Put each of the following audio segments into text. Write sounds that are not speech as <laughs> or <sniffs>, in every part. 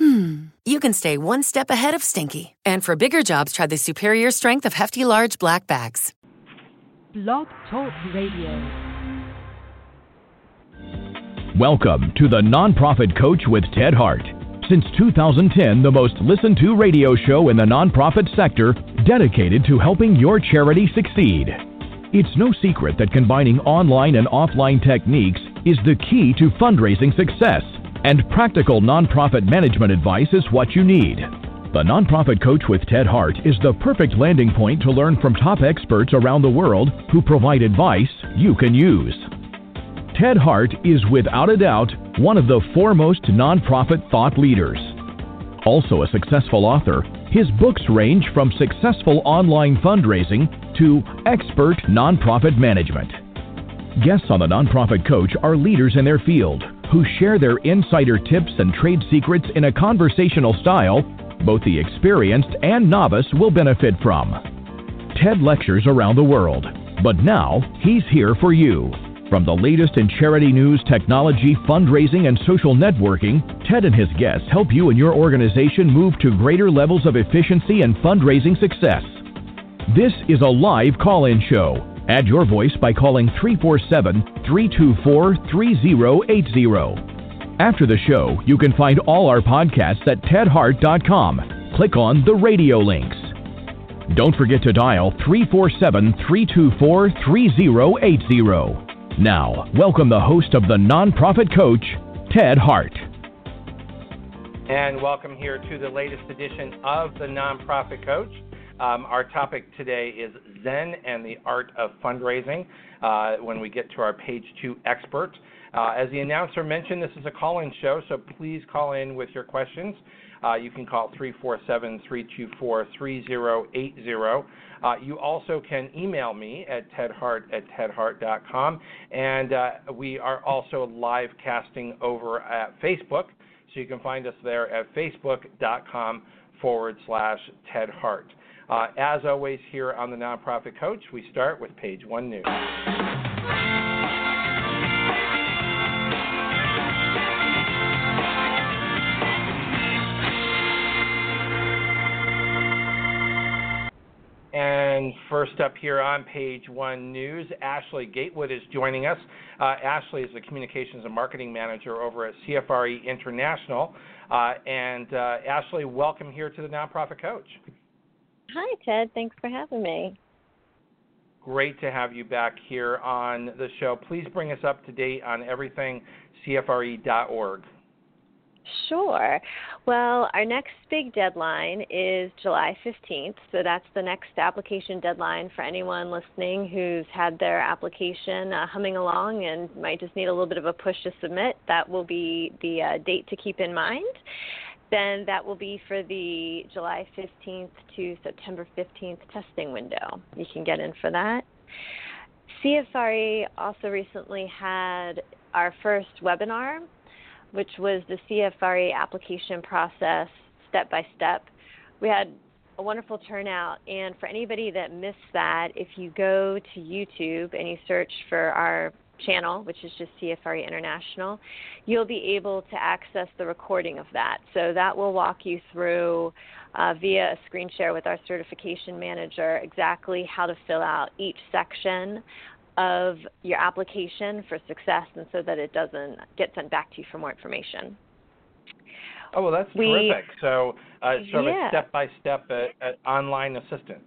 hmm, you can stay one step ahead of stinky. And for bigger jobs, try the superior strength of Hefty Large Black Bags. Blog Talk Radio. Welcome to the Nonprofit Coach with Ted Hart. Since 2010, the most listened to radio show in the nonprofit sector dedicated to helping your charity succeed. It's no secret that combining online and offline techniques is the key to fundraising success, and practical nonprofit management advice is what you need. The Nonprofit Coach with Ted Hart is the perfect landing point to learn from top experts around the world who provide advice you can use. Ted Hart is without a doubt one of the foremost nonprofit thought leaders. Also a successful author, his books range from successful online fundraising to expert nonprofit management. Guests on the Nonprofit Coach are leaders in their field who share their insider tips and trade secrets in a conversational style both the experienced and novice will benefit from. Ted lectures around the world, but now he's here for you. From the latest in charity news, technology, fundraising, and social networking, Ted and his guests help you and your organization move to greater levels of efficiency and fundraising success. This is a live call in show. Add your voice by calling 347 324 3080. After the show, you can find all our podcasts at tedhart.com. Click on the radio links. Don't forget to dial 347 324 3080. Now, welcome the host of the Nonprofit Coach, Ted Hart. And welcome here to the latest edition of the Nonprofit Coach. Um, our topic today is Zen and the art of fundraising. Uh, when we get to our page two expert, uh, as the announcer mentioned, this is a call-in show, so please call in with your questions. Uh, you can call 347-324-3080. Uh, you also can email me at tedhart at tedhart.com, and uh, we are also live casting over at Facebook, so you can find us there at facebook.com forward slash tedhart. Uh, as always, here on the Nonprofit Coach, we start with page one news. And first up here on page one news, Ashley Gatewood is joining us. Uh, Ashley is the communications and marketing manager over at CFRE International. Uh, and uh, Ashley, welcome here to the Nonprofit Coach. Hi, Ted. Thanks for having me. Great to have you back here on the show. Please bring us up to date on everything CFRE.org. Sure. Well, our next big deadline is July 15th. So that's the next application deadline for anyone listening who's had their application uh, humming along and might just need a little bit of a push to submit. That will be the uh, date to keep in mind. Then that will be for the July 15th to September 15th testing window. You can get in for that. CFRE also recently had our first webinar which was the CFRE application process step by step. We had a wonderful turnout, and for anybody that missed that, if you go to YouTube and you search for our channel, which is just CFRE International, you'll be able to access the recording of that. So that will walk you through uh, via a screen share with our certification manager exactly how to fill out each section of your application for success and so that it doesn't get sent back to you for more information. Oh, well, that's We- terrific. So, uh, sort of Yeah. a step by step online assistant.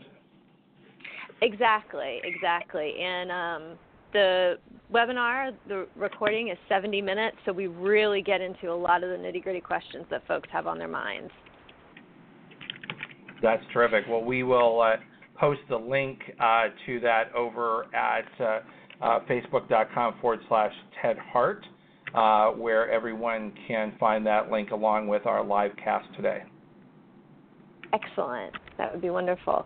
Exactly, exactly. And um, the webinar, the recording is 70 minutes, so we really get into a lot of the nitty gritty questions that folks have on their minds. That's terrific. Well, we will uh, post the link uh, to that over at uh, uh, facebook.com forward slash Ted Hart, uh, where everyone can find that link along with our live cast today. Excellent. That would be wonderful.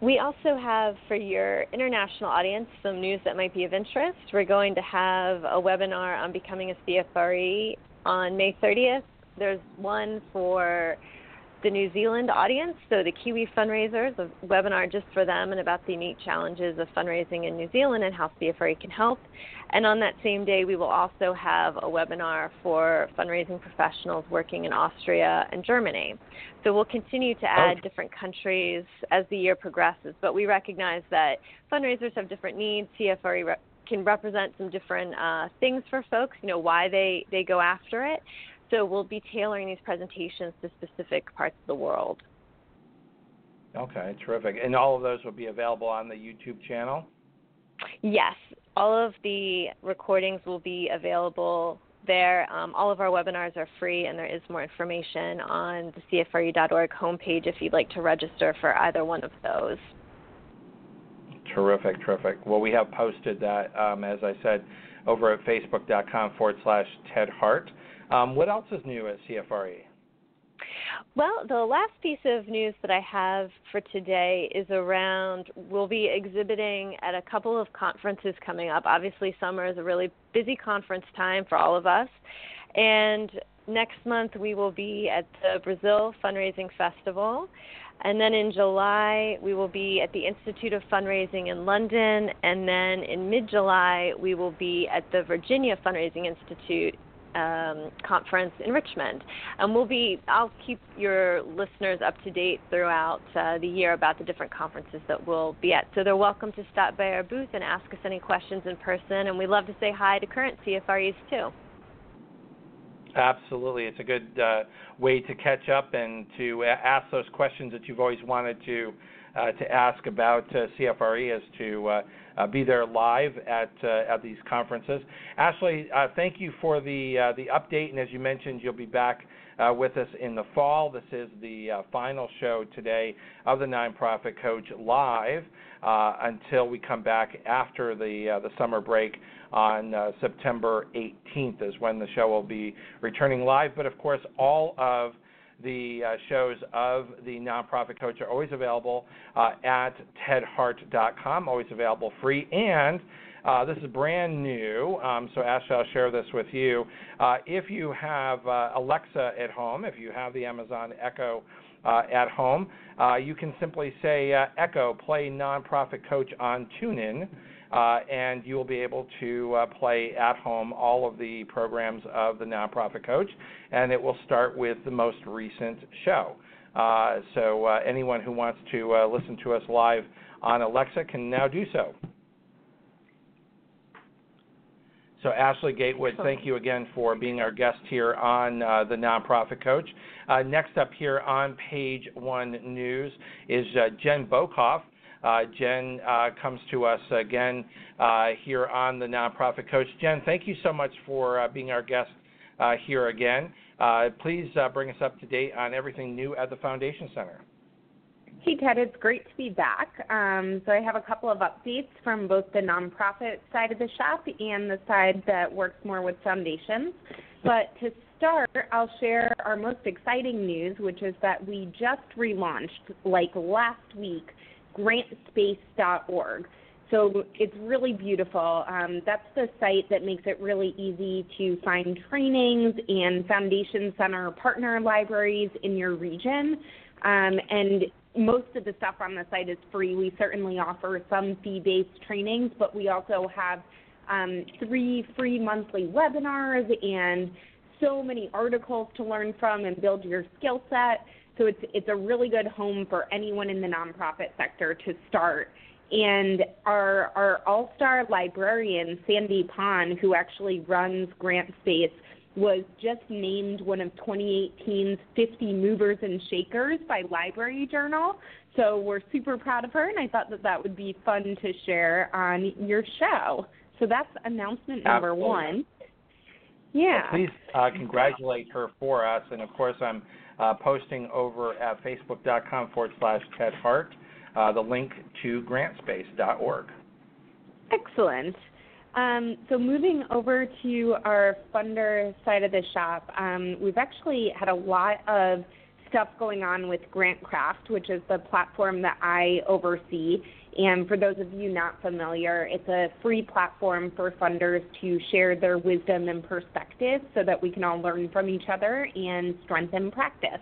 We also have for your international audience some news that might be of interest. We're going to have a webinar on becoming a CFRE on May 30th. There's one for the New Zealand audience, so the Kiwi fundraisers, a webinar just for them and about the unique challenges of fundraising in New Zealand and how CFRE can help. And on that same day, we will also have a webinar for fundraising professionals working in Austria and Germany. So we'll continue to add different countries as the year progresses, but we recognize that fundraisers have different needs. CFRE re- can represent some different uh, things for folks, you know, why they, they go after it. So we'll be tailoring these presentations to specific parts of the world. Okay, terrific. And all of those will be available on the YouTube channel? Yes, all of the recordings will be available there. Um, all of our webinars are free, and there is more information on the CFRE.org homepage if you'd like to register for either one of those. Terrific, terrific. Well, we have posted that, um, as I said, over at facebook.com forward slash Ted Hart. Um, what else is new at CFRE? Well, the last piece of news that I have for today is around we'll be exhibiting at a couple of conferences coming up. Obviously, summer is a really busy conference time for all of us. And next month we will be at the Brazil Fundraising Festival. And then in July, we will be at the Institute of Fundraising in London. And then in mid July, we will be at the Virginia Fundraising Institute um, conference in Richmond. And we'll be, I'll keep your listeners up to date throughout uh, the year about the different conferences that we'll be at. So they're welcome to stop by our booth and ask us any questions in person. And we'd love to say hi to current CFREs too. Absolutely, it's a good uh, way to catch up and to ask those questions that you've always wanted to uh, to ask about uh, CFRE, as to uh, uh, be there live at uh, at these conferences. Ashley, thank you for the the update, and as you mentioned, you'll be back with us in the fall. This is the final show today of the Nonprofit Coach live until we come back after the the summer break on uh, September 18th is when the show will be returning live. But of course, all of the uh, shows of the nonprofit coach are always available uh, at tedhart.com, always available free. And uh, this is brand new, um, so Ashley, I'll share this with you. Uh, if you have uh, Alexa at home, if you have the Amazon Echo uh, at home, you can simply say, Echo, play Nonprofit Coach on TuneIn uh, and you will be able to uh, play at home all of the programs of the Nonprofit Coach, and it will start with the most recent show. Uh, so uh, anyone who wants to uh, listen to us live on Alexa can now do so. So, Ashley Gatewood, thank you again for being our guest here on uh, the Nonprofit Coach. Uh, next up here on page one news is uh, Jen Bokoff. Uh, Jen uh, comes to us again uh, here on the Nonprofit Coach. Jen, thank you so much for being our guest here again. please bring us up to date on everything new at the Foundation Center. Hey, Ted, it's great to be back. Um, so, I have a couple of updates from both the nonprofit side of the shop and the side that works more with foundations. But to start, I'll share our most exciting news, which is that we just relaunched, like last week, grantspace.org. So it's really beautiful. Um, that's the site that makes it really easy to find trainings and Foundation Center partner libraries in your region. Um, and most of the stuff on the site is free. We certainly offer some fee based trainings, but we also have um, three free monthly webinars and so many articles to learn from and build your skill set. So it's it's a really good home for anyone in the nonprofit sector to start. And our our all-star librarian Sandy Pon, who actually runs Grant Space, was just named one of 2018's 50 movers and shakers by Library Journal. So we're super proud of her, and I thought that that would be fun to share on your show. So that's announcement number Absolutely. one. Yeah. Well, please uh, congratulate her for us, and of course I'm uh, posting over at facebook.com forward slash Ted Hart uh, the link to grantspace.org. Excellent. Um, so moving over to our funder side of the shop, um, we've actually had a lot of stuff going on with GrantCraft, which is the platform that I oversee. And for those of you not familiar, it's a free platform for funders to share their wisdom and perspective so that we can all learn from each other and strengthen practice.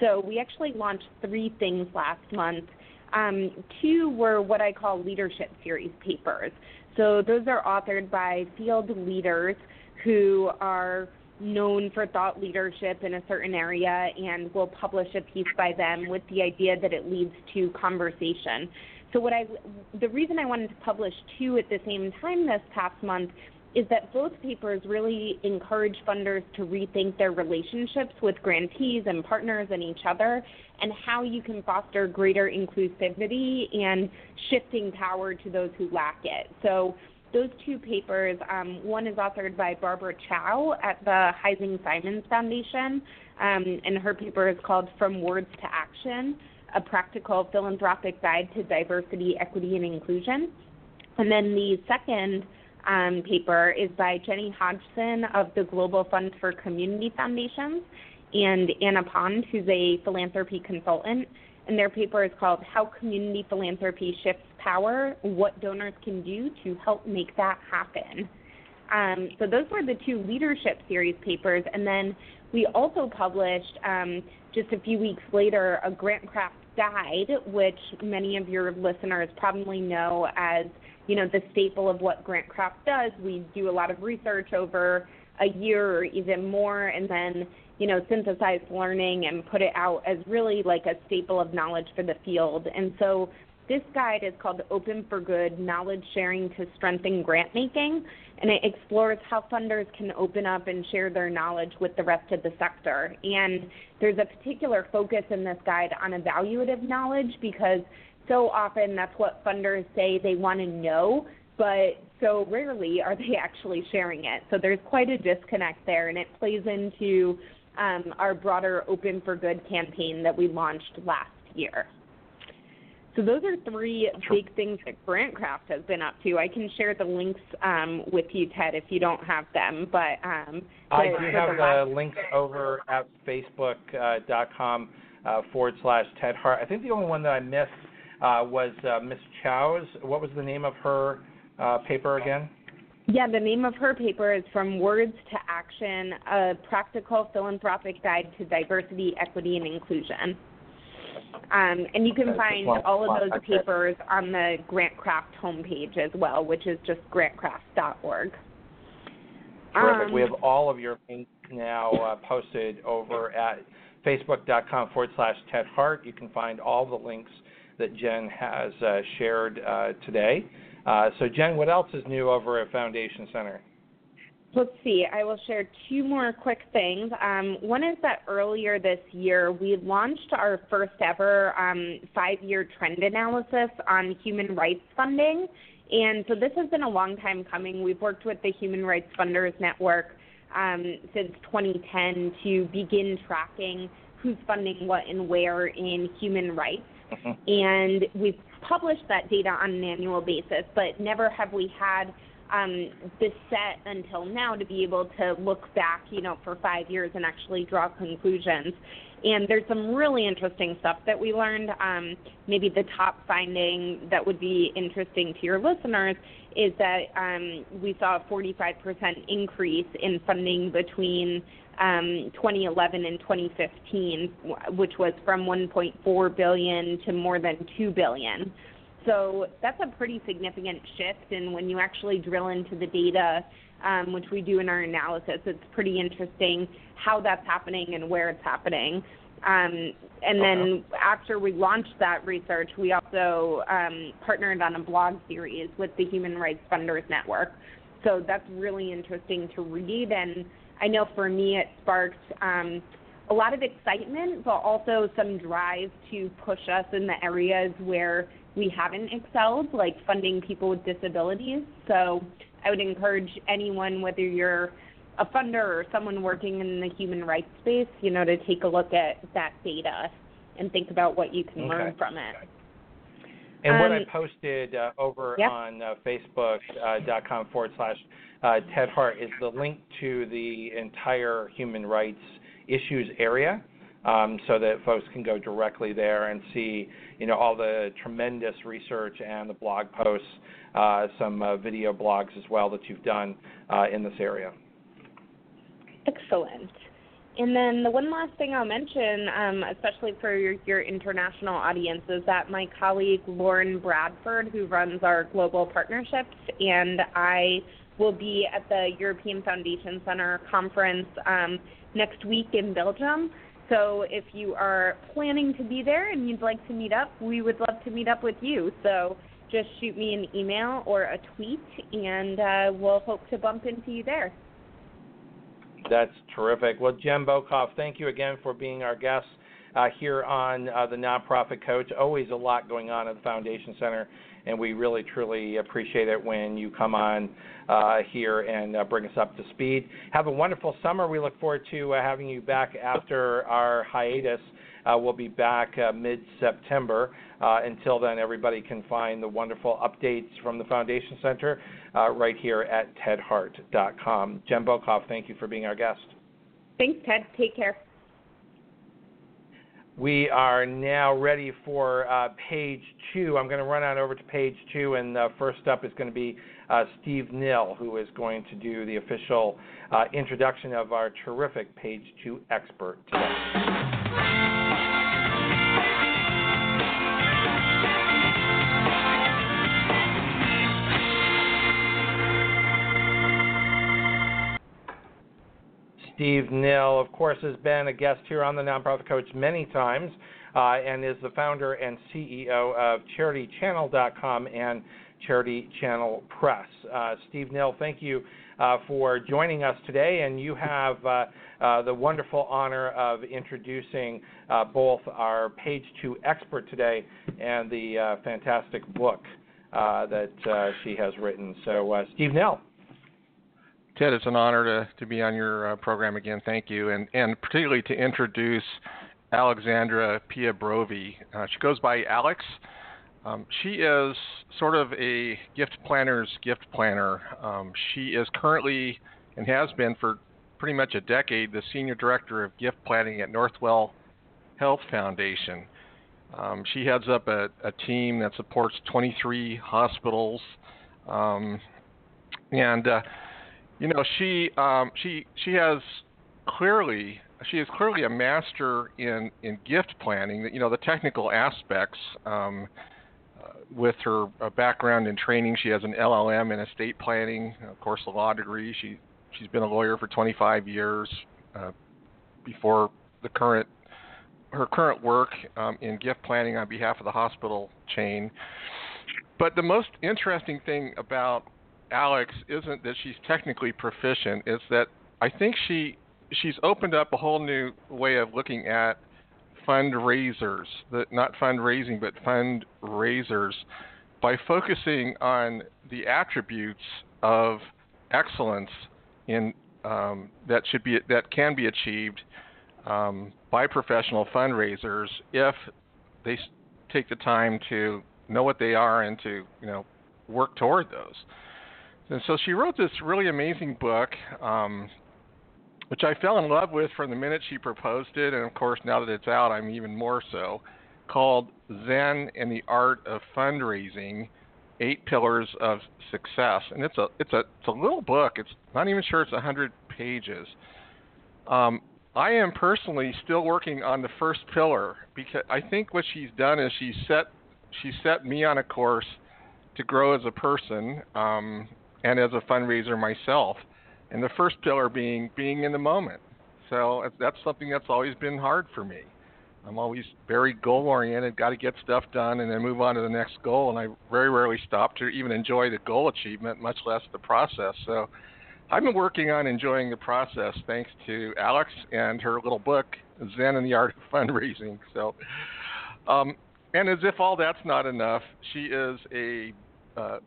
So we actually launched three things last month. Um, two were what I call leadership series papers. So those are authored by field leaders who are known for thought leadership in a certain area and will publish a piece by them with the idea that it leads to conversation. So what I the reason I wanted to publish two at the same time this past month is that both papers really encourage funders to rethink their relationships with grantees and partners and each other and how you can foster greater inclusivity and shifting power to those who lack it. So those two papers, um, one is authored by Barbara Chow at the Heising Simons Foundation, um, and her paper is called From Words to Action A Practical Philanthropic Guide to Diversity, Equity, and Inclusion. And then the second um, paper is by Jenny Hodgson of the Global Fund for Community Foundations and Anna Pond, who's a philanthropy consultant. And their paper is called How Community Philanthropy Shifts Power What Donors Can Do to Help Make That Happen. Um, so, those were the two leadership series papers. And then we also published um, just a few weeks later a GrantCraft guide, which many of your listeners probably know as you know, the staple of what GrantCraft does. We do a lot of research over a year or even more, and then you know, synthesize learning and put it out as really like a staple of knowledge for the field. And so this guide is called Open for Good Knowledge Sharing to Strengthen Grant Making, and it explores how funders can open up and share their knowledge with the rest of the sector. And there's a particular focus in this guide on evaluative knowledge because so often that's what funders say they want to know, but so rarely are they <laughs> actually sharing it. So there's quite a disconnect there, and it plays into um, our broader Open for Good campaign that we launched last year. So those are three big things that GrantCraft has been up to. I can share the links um, with you, Ted, if you don't have them. But um, I do have the, the links over at facebook.com uh, uh, forward slash Ted Hart. I think the only one that I missed uh, was uh, Miss Chow's. What was the name of her uh, paper again? Yeah, the name of her paper is From Words to Action A Practical Philanthropic Guide to Diversity, Equity, and Inclusion. Um, and you can find all of those papers on the GrantCraft homepage as well, which is just grantcraft.org. Terrific. Um, we have all of your links now uh, posted over at facebook.com forward slash Ted Hart. You can find all the links that Jen has uh, shared uh, today. Uh, so, Jen, what else is new over at Foundation Center? Let's see. I will share two more quick things. Um, one is that earlier this year, we launched our first ever um, five year trend analysis on human rights funding. And so this has been a long time coming. We've worked with the Human Rights Funders Network um, since 2010 to begin tracking who's funding what and where in human rights. Mm-hmm. And we've published that data on an annual basis, but never have we had um, this set until now to be able to look back, you know, for five years and actually draw conclusions. And there's some really interesting stuff that we learned. Um, maybe the top finding that would be interesting to your listeners is that um, we saw a 45% increase in funding between um, 2011 and 2015, which was from 1.4 billion to more than 2 billion. So that's a pretty significant shift. And when you actually drill into the data, um, which we do in our analysis, it's pretty interesting how that's happening and where it's happening. Um, and then after we launched that research, we also um, partnered on a blog series with the Human Rights Funders Network. So that's really interesting to read. And I know for me, it sparked um, a lot of excitement, but also some drive to push us in the areas where we haven't excelled, like funding people with disabilities. So I would encourage anyone, whether you're a funder or someone working in the human rights space, you know, to take a look at that data and think about what you can okay. learn from it. And um, what I um, posted uh, over yep. on uh, Facebook.com uh, forward slash uh, Ted Hart is the link to the entire human rights issues area. Um, so that folks can go directly there and see, you know, all the tremendous research and the blog posts, uh, some uh, video blogs as well that you've done uh, in this area. Excellent. And then the one last thing I'll mention, um, especially for your, your, international audience, is that my colleague Lauren Bradford, who runs our global partnerships, and I will be at the European Foundation Center conference um, next week in Belgium. So if you are planning to be there and you'd like to meet up, we would love to meet up with you. So just shoot me an email or a tweet, and uh, we'll hope to bump into you there. That's terrific. Well, Jen Bokoff, thank you again for being our guest uh, here on uh, the Nonprofit Coach. Always a lot going on at the Foundation Center, and we really truly appreciate it when you come on uh, here and uh, bring us up to speed. Have a wonderful summer. We look forward to uh, having you back after our hiatus. Uh, we'll be back mid September. until then, everybody can find the wonderful updates from the Foundation Center right here at tedhart.com. Jen Bokoff, thank you for being our guest. Thanks, Ted. Take care. We are now ready for uh, page two. I'm going to run on over to page two, and uh, first up is going to be uh, Steve Nill, who is going to do the official uh, introduction of our terrific page two expert today. Steve Nill, of course, has been a guest here on the Nonprofit Coach many times uh, and is the founder and CEO of CharityChannel.com and Charity Channel Press. Uh, Steve Nill, thank you uh, for joining us today, and you have uh, uh, the wonderful honor of introducing uh, both our page two expert today and the fantastic book that she has written. So, Steve Nill. Ted, it's an honor to, to be on your uh, program again. Thank you, and and particularly to introduce Alexandra P. Brovey. Uh, she goes by Alex. Um, she is sort of a gift planner's gift planner. Um, she is currently and has been for pretty much a decade the senior director of gift planning at Northwell Health Foundation. Um, she heads up a, a, team that supports 23 hospitals, um, and uh, you know, she um, she she has clearly she is clearly a master in in gift planning. You know, the technical aspects. Um, uh, with her uh, background in training, she has an LLM in estate planning, of course, a law degree. She she's been a lawyer for 25 years uh, before the current her current work um, in gift planning on behalf of the hospital chain. But the most interesting thing about Alex isn't that she's technically proficient; it's that I think she she's opened up a whole new way of looking at fundraisers, that not fundraising but fundraisers, by focusing on the attributes of excellence in um, that should be that can be achieved um, by professional fundraisers if they take the time to know what they are and to you know work toward those. And so she wrote this really amazing book, um, which I fell in love with from the minute she proposed it, and of course now that it's out, I'm even more so. Called Zen and the Art of Fundraising: Eight Pillars of Success, and it's a it's a it's a little book. It's not even sure it's a hundred pages. Um, I am personally still working on the first pillar because I think what she's done is she set she set me on a course to grow as a person um, and as a fundraiser myself. And the first pillar being being in the moment. So that's something that's always been hard for me. I'm always very goal oriented, got to get stuff done and then move on to the next goal. And I very rarely stop to even enjoy the goal achievement, much less the process. So I've been working on enjoying the process thanks to Alex and her little book, Zen and the Art of Fundraising. So, um, and as if all that's not enough, she is a uh,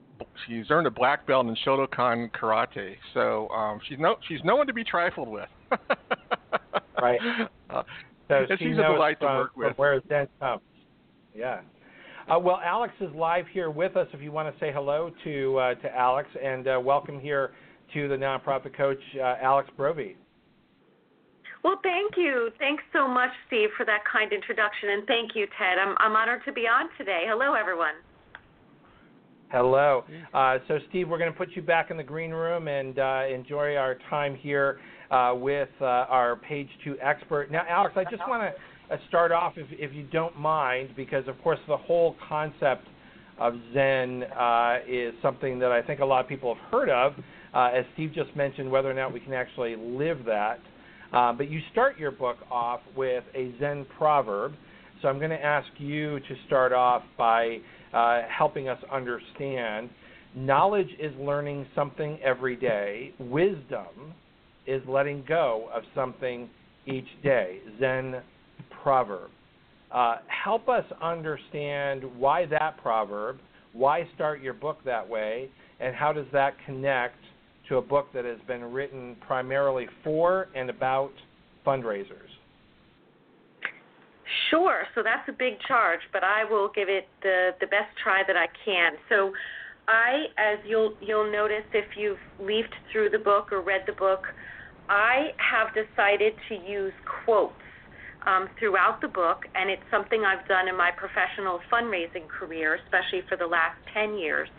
she's earned a black belt in Shotokan karate, so um, she's no she's no one to be trifled with. <laughs> right. Uh, so she she's a delight from, to work with. Where Zen comes. Yeah. Uh, well, Alex is live here with us. If you want to say hello to uh, to Alex and uh, welcome here to the nonprofit coach, uh, Alex Brovey. Well, thank you. Thanks so much, Steve, for that kind introduction, and thank you, Ted. I'm I'm honored to be on today. Hello, everyone. Hello. Uh, so, Steve, we're going to put you back in the green room and uh, enjoy our time here uh, with uh, our page two expert. Now, Alex, I just want to uh, start off, if, if you don't mind, because of course the whole concept of Zen uh, is something that I think a lot of people have heard of. as Steve just mentioned, whether or not we can actually live that. but you start your book off with a Zen proverb. So I'm going to ask you to start off by uh, helping us understand. Knowledge is learning something every day. Wisdom is letting go of something each day. Zen proverb. Uh, help us understand why that proverb, why start your book that way, and how does that connect to a book that has been written primarily for and about fundraisers? Sure. So that's a big charge, but I will give it the the best try that I can. So I, as you'll you'll notice if you've leafed through the book or read the book, I have decided to use quotes um, throughout the book, and it's something I've done in my professional fundraising career, especially for the last 10 years,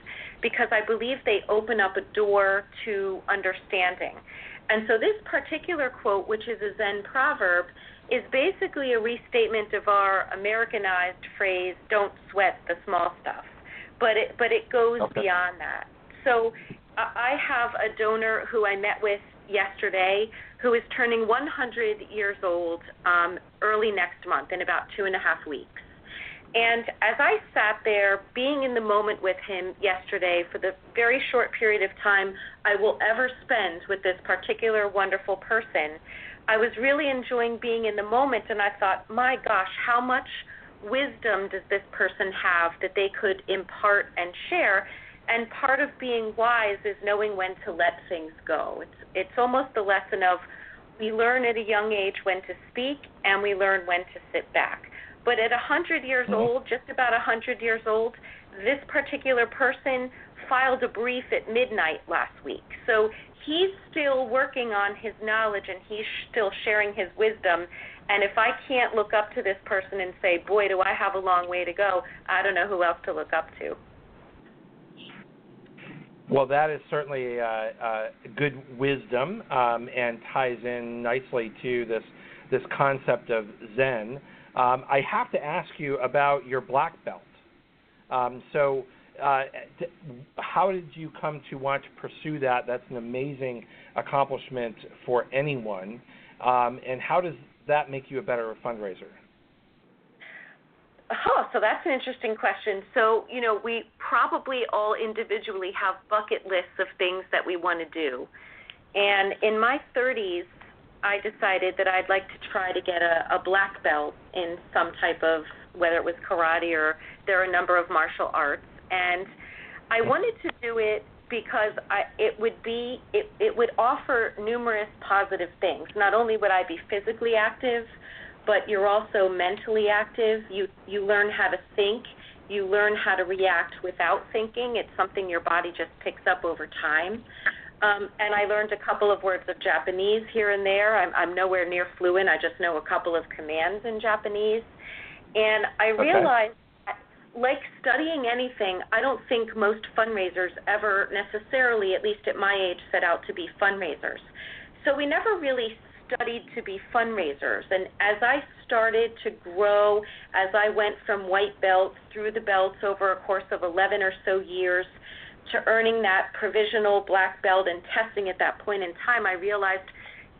because I believe they open up a door to understanding. And so this particular quote, which is a Zen proverb, is basically a restatement of our Americanized phrase "Don't sweat the small stuff," but it but it goes okay. beyond that. So I have a donor who I met with yesterday who is turning 100 years old um, early next month in about two and a half weeks. And as I sat there, being in the moment with him yesterday for the very short period of time I will ever spend with this particular wonderful person, I was really enjoying being in the moment, and I thought, my gosh, how much wisdom does this person have that they could impart and share? And part of being wise is knowing when to let things go. It's it's almost the lesson of we learn at a young age when to speak and we learn when to sit back. But at a 100 years mm-hmm. old, just about a 100 years old, this particular person filed a brief at midnight last week. So he's still working on his knowledge and he's still sharing his wisdom. And if I can't look up to this person and say, boy, do I have a long way to go, I don't know who else to look up to. Well, that is certainly uh, uh, good wisdom um, and ties in nicely to this this concept of Zen. Um, I have to ask you about your black belt. Um, so, uh, how did you come to want to pursue that? That's an amazing accomplishment for anyone. Um, and how does that make you a better fundraiser? Oh, so that's an interesting question. So, you know, we probably all individually have bucket lists of things that we want to do. And in my 30s, I decided that I'd like to try to get a, a black belt in some type of, whether it was karate or there are a number of martial arts and I wanted to do it because I, it would be it, it would offer numerous positive things. Not only would I be physically active, but you're also mentally active. You you learn how to think. You learn how to react without thinking. It's something your body just picks up over time. Um, and I learned a couple of words of Japanese here and there. I'm, I'm nowhere near fluent. I just know a couple of commands in Japanese. And I realized like studying anything, I don't think most fundraisers ever necessarily, at least at my age, set out to be fundraisers. So we never really studied to be fundraisers. And as I started to grow, as I went from white belt through the belts over a course of 11 or so years to earning that provisional black belt and testing at that point in time, I realized,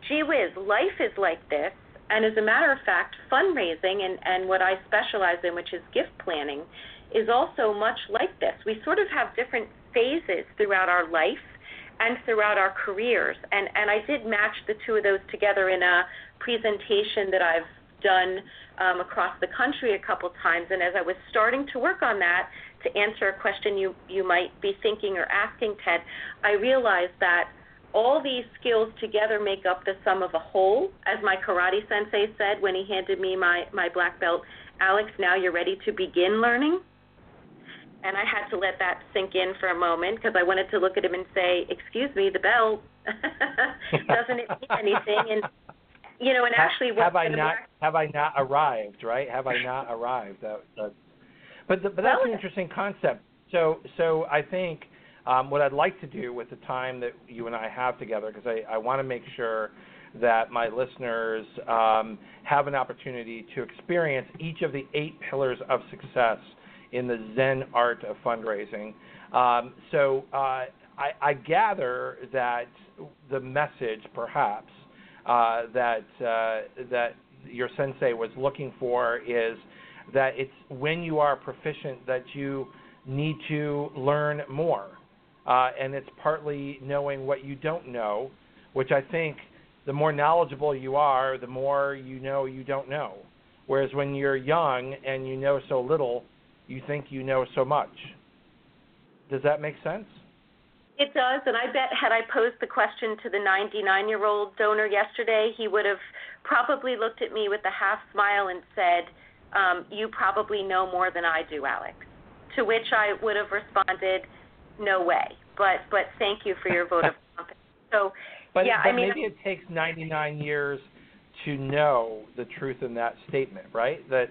gee whiz, life is like this. And as a matter of fact, fundraising and, and what I specialize in, which is gift planning, is also much like this. We sort of have different phases throughout our life and throughout our careers. And, and I did match the two of those together in a presentation that I've done um, across the country a couple times. And as I was starting to work on that, to answer a question you, you might be thinking or asking, Ted, I realized that all these skills together make up the sum of a whole. As my karate sensei said when he handed me my, my black belt, Alex, now you're ready to begin learning. And I had to let that sink in for a moment because I wanted to look at him and say, "Excuse me, the belt <laughs> doesn't it mean anything?" And you know, and actually, have, have I not have I not arrived? Right? Have I not arrived? That, that, but the, but that's an interesting concept. So so I think um, what I'd like to do with the time that you and I have together, because I, I want to make sure that my listeners um, have an opportunity to experience each of the eight pillars of success in the Zen art of fundraising. Um, so uh, I, I, gather that the message, perhaps, uh, that uh, that your sensei was looking for is that it's when you are proficient that you need to learn more, uh, and it's partly knowing what you don't know, which I think the more knowledgeable you are, the more you know you don't know. Whereas when you're young and you know so little, you think you know so much. Does that make sense? It does, and I bet had I posed the question to the 99 year old donor yesterday, he would have probably looked at me with a half smile and said, um, You probably know more than I do, Alex. To which I would have responded, No way. But but thank you for your vote of <laughs> confidence. So but, yeah, but I mean, maybe it takes 99 years to know the truth in that statement, right? That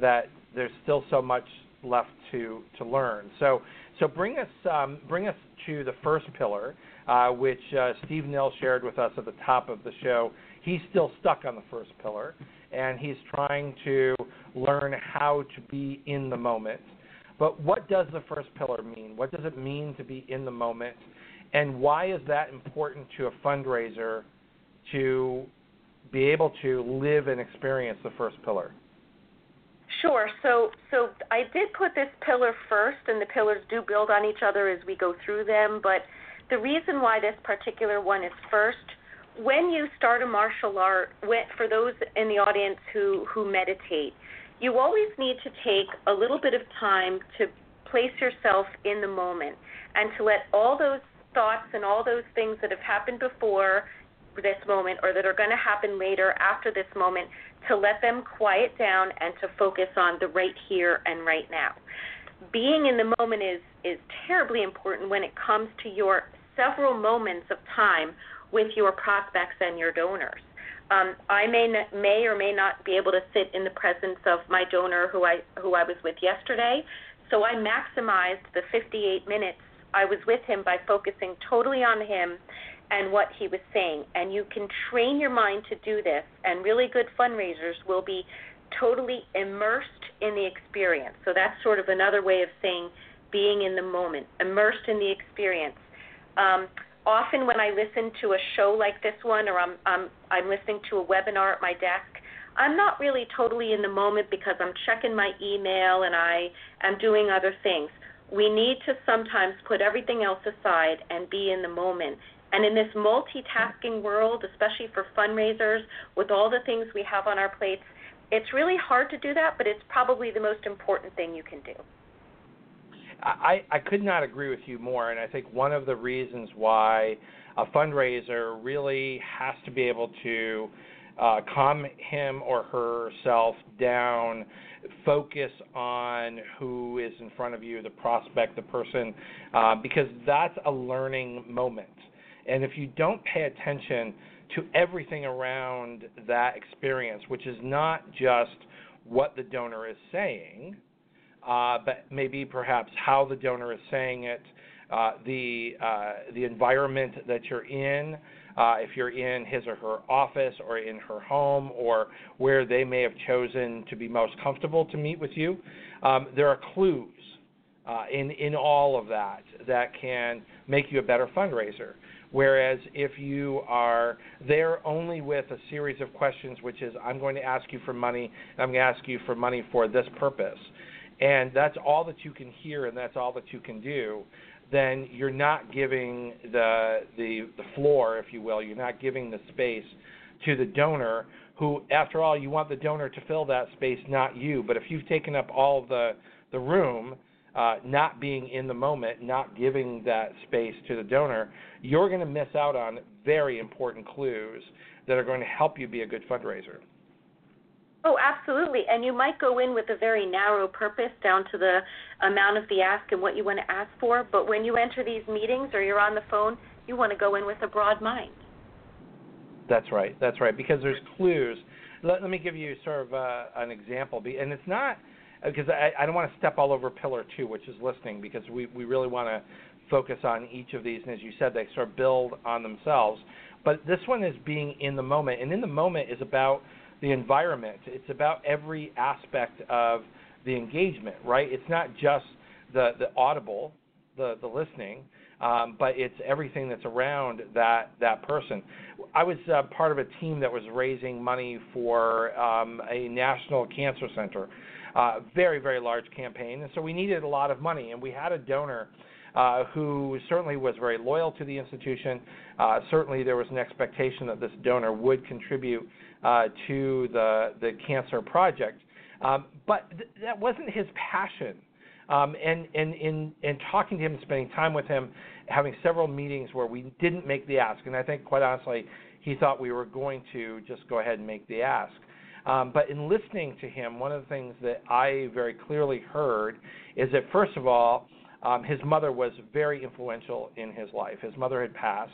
that there's still so much left to to learn. So so bring us um, bring us to the first pillar, uh, which uh, Steve Nill shared with us at the top of the show. He's still stuck on the first pillar, and he's trying to learn how to be in the moment. But what does the first pillar mean? What does it mean to be in the moment? And why is that important to a fundraiser to be able to live and experience the first pillar? Sure. So, so I did put this pillar first, and the pillars do build on each other as we go through them. But the reason why this particular one is first, when you start a martial art, for those in the audience who who meditate, you always need to take a little bit of time to place yourself in the moment and to let all those thoughts and all those things that have happened before this moment or that are going to happen later after this moment to let them quiet down and to focus on the right here and right now. Being in the moment is is terribly important when it comes to your several moments of time with your prospects and your donors. Um, I may may or may not be able to sit in the presence of my donor who I who I was with yesterday, so I maximized the 58 minutes I was with him by focusing totally on him and what he was saying. And you can train your mind to do this, and really good fundraisers will be totally immersed in the experience. So that's sort of another way of saying being in the moment, immersed in the experience. Um, often when I listen to a show like this one, or I'm, I'm I'm listening to a webinar at my desk, I'm not really totally in the moment because I'm checking my email and I am doing other things we need to sometimes put everything else aside and be in the moment. And in this multitasking world, especially for fundraisers, with all the things we have on our plates, it's really hard to do that, but it's probably the most important thing you can do. I, I could not agree with you more, and I think one of the reasons why a fundraiser really has to be able to uh, calm him or herself down focus on who is in front of you, the prospect, the person, uh, because that's a learning moment. And if you don't pay attention to everything around that experience, which is not just what the donor is saying, uh, but maybe perhaps how the donor is saying it, uh, the uh, the environment that you're in, uh, if you're in his or her office or in her home or where they may have chosen to be most comfortable to meet with you. Um, there are clues uh, in in all of that that can make you a better fundraiser. Whereas if you are there only with a series of questions, which is I'm going to ask you for money, I'm going to ask you for money for this purpose, and that's all that you can hear and that's all that you can do, then you're not giving the, the the floor, if you will. You're not giving the space to the donor, who, after all, you want the donor to fill that space, not you. But if you've taken up all the the room, uh, not being in the moment, not giving that space to the donor, you're going to miss out on very important clues that are going to help you be a good fundraiser. Oh, absolutely. And you might go in with a very narrow purpose down to the amount of the ask and what you want to ask for. But when you enter these meetings or you're on the phone, you want to go in with a broad mind. That's right. That's right. Because there's clues. Let, let me give you sort of uh, an example, and it's not because I, I don't want to step all over pillar two, which is listening, because we we really want to focus on each of these, and as you said, they sort of build on themselves. But this one is being in the moment, and in the moment is about the environment. It's about every aspect of the engagement, right? It's not just the the audible, the the listening, um, but it's everything that's around that that person. I was uh, part of a team that was raising money for um, a national cancer center, uh, very very large campaign, and so we needed a lot of money, and we had a donor. Uh, who certainly was very loyal to the institution. Uh, certainly, there was an expectation that this donor would contribute to the the cancer project, um, but th- that wasn't his passion. Um, and, and in, in talking to him, spending time with him, having several meetings where we didn't make the ask, and I think quite honestly, he thought we were going to just go ahead and make the ask. Um, but in listening to him, one of the things that I very clearly heard is that first of all, um, his mother was very influential in his life. His mother had passed,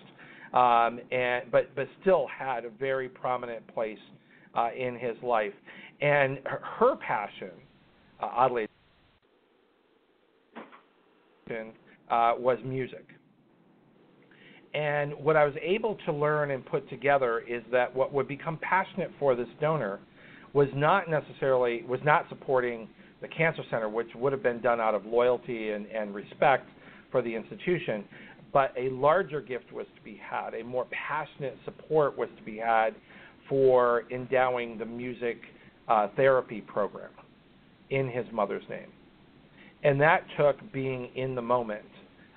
um, and but but still had a very prominent place uh, in his life. And her, her passion, uh, oddly uh, was music. And what I was able to learn and put together is that what would become passionate for this donor was not necessarily was not supporting the cancer center, which would have been done out of loyalty and, and respect for the institution, but a larger gift was to be had, a more passionate support was to be had for endowing the music uh, therapy program in his mother's name and that took being in the moment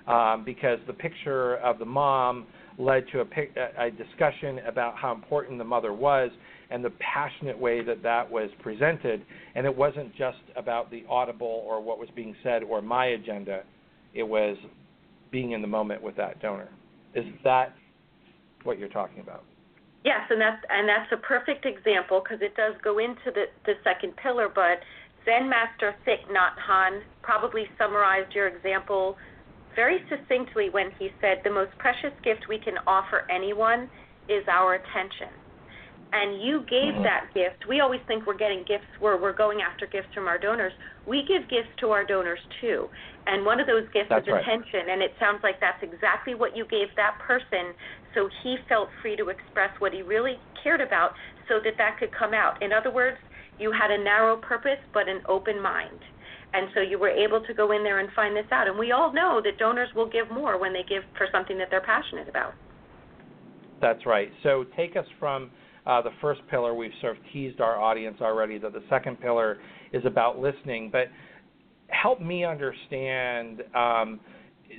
um, because the picture of the mom led to a, a discussion about how important the mother was and the passionate way that that was presented. And it wasn't just about the audible or what was being said or my agenda. It was being in the moment with that donor. Is that what you're talking about? Yes, and that's and that's a perfect example because it does go into the the second pillar, but Zen Master Thich Nhat Hanh probably summarized your example very succinctly when he said, The most precious gift we can offer anyone is our attention. And you gave mm-hmm. that gift. We always think we're getting gifts where we're going after gifts from our donors. We give gifts to our donors too. And one of those gifts that's is right. attention. And it sounds like that's exactly what you gave that person so he felt free to express what he really cared about so that that could come out. In other words, you had a narrow purpose but an open mind. And so you were able to go in there and find this out. And we all know that donors will give more when they give for something that they're passionate about. That's right. So take us from uh, the first pillar. We've sort of teased our audience already that the second pillar is about listening. But help me understand um,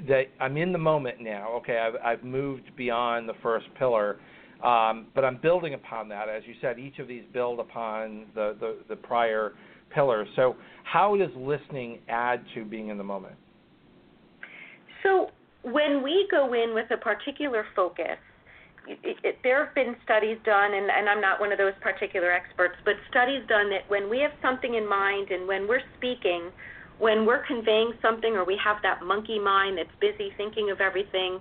that I'm in the moment now. Okay, I've, I've moved beyond the first pillar. Um, but I'm building upon that. As you said, each of these build upon the, the, the prior pillars. So, how does listening add to being in the moment? So, when we go in with a particular focus, it, it, there have been studies done, and, and I'm not one of those particular experts, but studies done that when we have something in mind and when we're speaking, when we're conveying something or we have that monkey mind that's busy thinking of everything,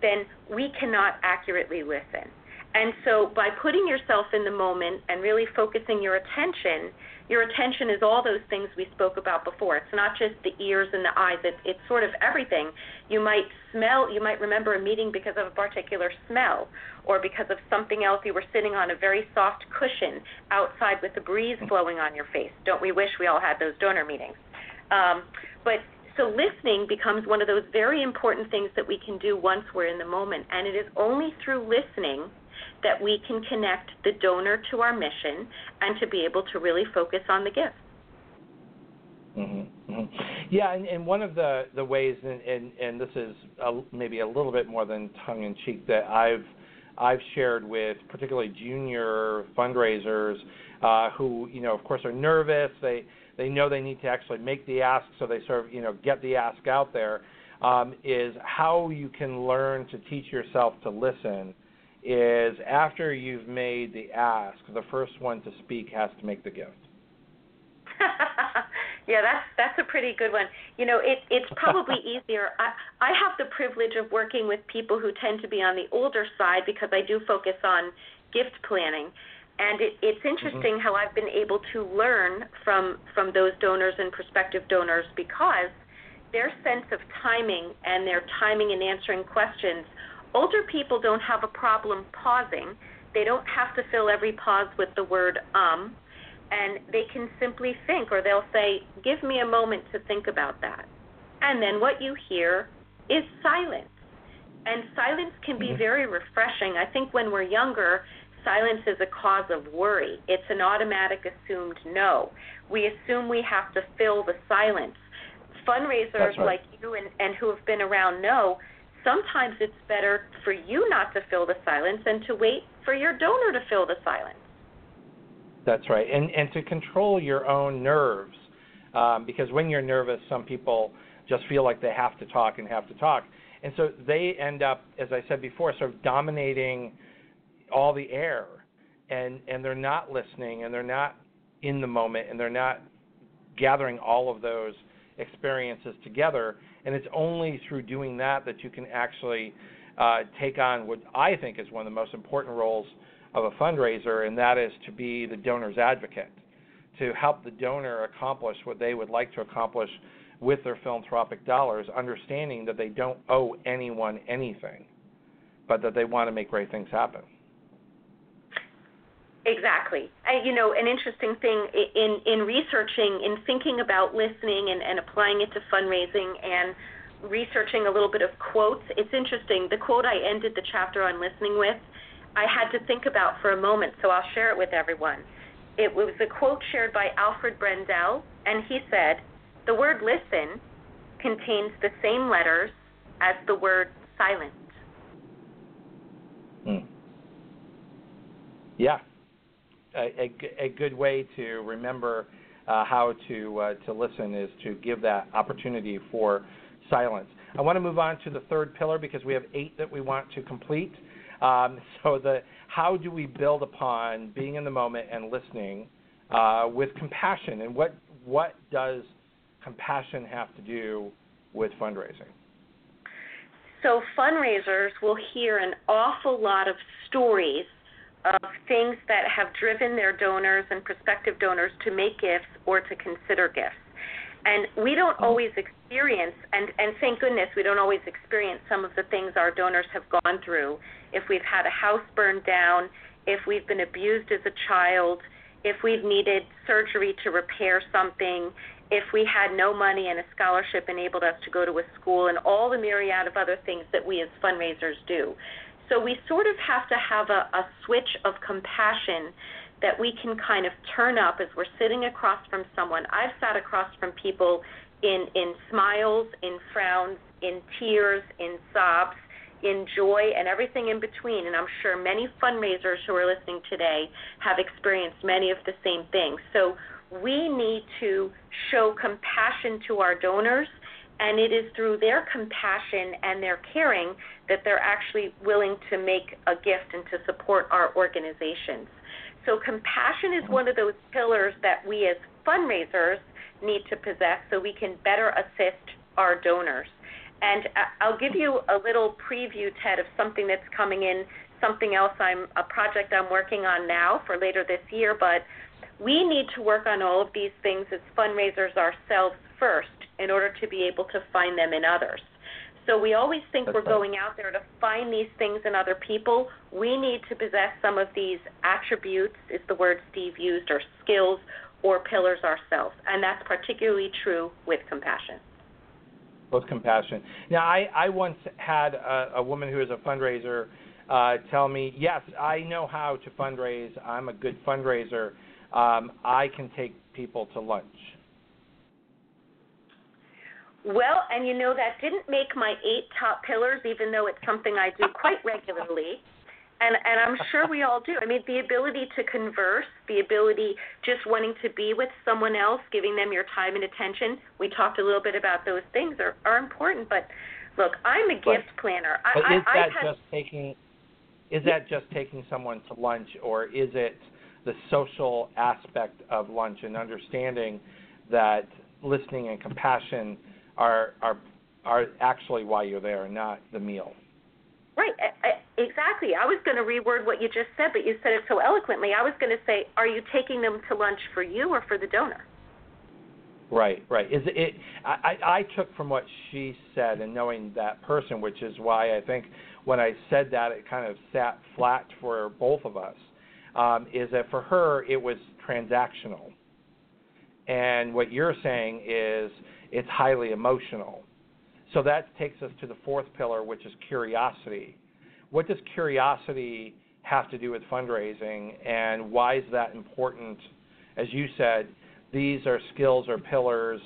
then we cannot accurately listen. And so by putting yourself in the moment and really focusing your attention, your attention is all those things we spoke about before. It's not just the ears and the eyes, it's, it's sort of everything. You might smell, you might remember a meeting because of a particular smell or because of something else. You were sitting on a very soft cushion outside with the breeze blowing on your face. Don't we wish we all had those donor meetings? Um, but so listening becomes one of those very important things that we can do once we're in the moment. And it is only through listening that we can connect the donor to our mission and to be able to really focus on the gift. Mm-hmm, mm-hmm. Yeah, and, and one of the, the ways, and, and, and this is a, maybe a little bit more than tongue in cheek, that I've I've shared with particularly junior fundraisers uh, who, you know, of course, are nervous. They they know they need to actually make the ask, so they sort of, you know, get the ask out there. Um, is how you can learn to teach yourself to listen is after you've made the ask, the first one to speak has to make the gift. <laughs> Yeah, that's that's a pretty good one. You know, it it's probably <laughs> easier. I I have the privilege of working with people who tend to be on the older side because I do focus on gift planning. And it, it's mm-hmm. interesting mm-hmm. how I've been able to learn from from those donors and prospective donors because their sense of timing and their timing in answering questions. Older people don't have a problem pausing. They don't have to fill every pause with the word um and they can simply think, or they'll say, Give me a moment to think about that. And then what you hear is silence. And silence can be mm-hmm. very refreshing. I think when we're younger, silence is a cause of worry. It's an automatic assumed no. We assume we have to fill the silence. Fundraisers right. like you and, and who have been around know sometimes it's better for you not to fill the silence and to wait for your donor to fill the silence. That's right, and and to control your own nerves, um, because when you're nervous, some people just feel like they have to talk and have to talk, and so they end up, as I said before, sort of dominating all the air, and and they're not listening, and they're not in the moment, and they're not gathering all of those experiences together, and it's only through doing that that you can actually uh, take on what I think is one of the most important roles of a fundraiser, and that is to be the donor's advocate, to help the donor accomplish what they would like to accomplish with their philanthropic dollars, understanding that they don't owe anyone anything, but that they want to make great things happen. Exactly. I, you know, an interesting thing in in researching, in thinking about listening and, and applying it to fundraising and researching a little bit of quotes. It's interesting. The quote I ended the chapter on listening with I had to think about for a moment, so I'll share it with everyone. It was a quote shared by Alfred Brendel, and he said, The word listen contains the same letters as the word silent. Hmm. Yeah. A, a, good way to remember uh, how to uh, to listen is to give that opportunity for silence. I want to move on to the third pillar because we have eight that we want to complete. Um, <laughs> so the how do we build upon being in the moment and listening uh, with compassion, and what what does compassion have to do with fundraising? So fundraisers will hear an awful lot of stories of things that have driven their donors and prospective donors to make gifts or to consider gifts. And we don't mm-hmm. always experience, and, and thank goodness we don't always experience some of the things our donors have gone through. If we've had a house burned down, if we've been abused as a child, if we've needed surgery to repair something, if we had no money and a scholarship enabled us to go to a school, and all the myriad of other things that we as fundraisers do. So we sort of have to have a, a switch of compassion that we can kind of turn up as we're sitting across from someone. I've sat across from people in in smiles, in frowns, in tears, in sobs, in joy, and everything in between. And I'm sure many fundraisers who are listening today have experienced many of the same things. So we need to show compassion to our donors. And it is through their compassion and their caring that they're actually willing to make a gift and to support our organizations. So compassion is one of those pillars that we as fundraisers need to possess so we can better assist our donors. And I'll give you a little preview, Ted, of something that's coming in, something else I'm a project I'm working on now for later this year, but we need to work on all of these things as fundraisers ourselves first in order to be able to find them in others. So we always think That's we're going out there to find these things in other people. We need to possess some of these attributes, is the word Steve used, or skills or pillars ourselves. And that's particularly true with compassion. With compassion. Now, I, I once had a, a woman who is a fundraiser uh, tell me, yes, I know how to fundraise. I'm a good fundraiser. Um, I can take people to lunch. Well, and you know that didn't make my eight top pillars, even though it's something I do quite regularly. And and I'm sure we all do. I mean, the ability to converse, the ability just wanting to be with someone else, giving them your time and attention. We talked a little bit about those things are are important. But look, I'm a gift but, planner. But is I, that had, just taking? Is that just taking someone to lunch, or is it the social aspect of lunch and understanding that listening and compassion are are are actually why you're there, not the meal. Right, I, I, exactly. I was going to reword what you just said, but you said it so eloquently. I was going to say, are you taking them to lunch for you or for the donor? Right, right. Is it? I, I took from what she said and knowing that person, which is why I think when I said that it kind of sat flat for both of us. Um, is that for her it was transactional, and what you're saying is it's highly emotional. So that takes us to the fourth pillar, which is curiosity. What does curiosity have to do with fundraising, and why is that important? As you said, these are skills or pillars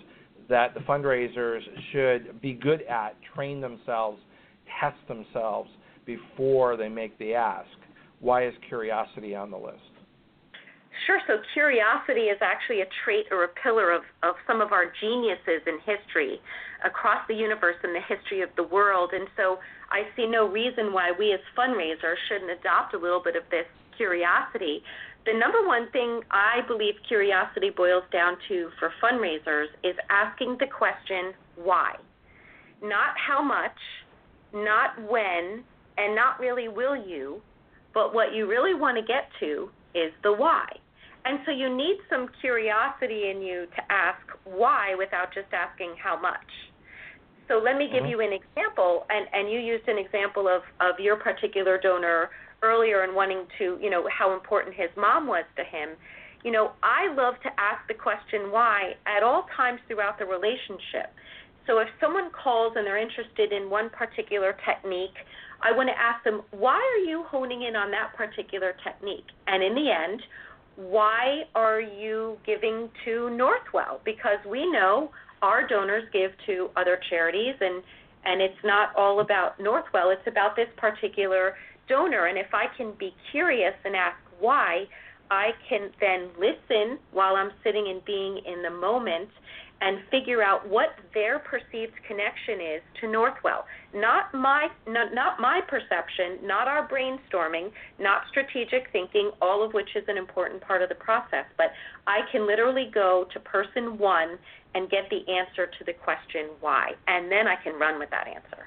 that the fundraisers should be good at, train themselves, test themselves before they make the ask. Why is curiosity on the list? Sure. So curiosity is actually a trait or a pillar of, of some of our geniuses in history across the universe and the history of the world. And so I see no reason why we as fundraisers shouldn't adopt a little bit of this curiosity. The number one thing I believe curiosity boils down to for fundraisers is asking the question, why? Not how much, not when, and not really will you, but what you really want to get to is the why. And so you need some curiosity in you to ask why without just asking how much. So let me give mm-hmm. you an example, and, and you used an example of, of your particular donor earlier and wanting to, you know, how important his mom was to him. You know, I love to ask the question why at all times throughout the relationship. So if someone calls and they're interested in one particular technique, I want to ask them, why are you honing in on that particular technique? And in the end, why are you giving to Northwell? Because we know our donors give to other charities and and it's not all about Northwell, it's about this particular donor. And if I can be curious and ask why, I can then listen while I'm sitting and being in the moment and figure out what their perceived connection is to Northwell. Not my not, not my perception, not our brainstorming, not strategic thinking, all of which is an important part of the process, but I can literally go to person 1 and get the answer to the question why, and then I can run with that answer.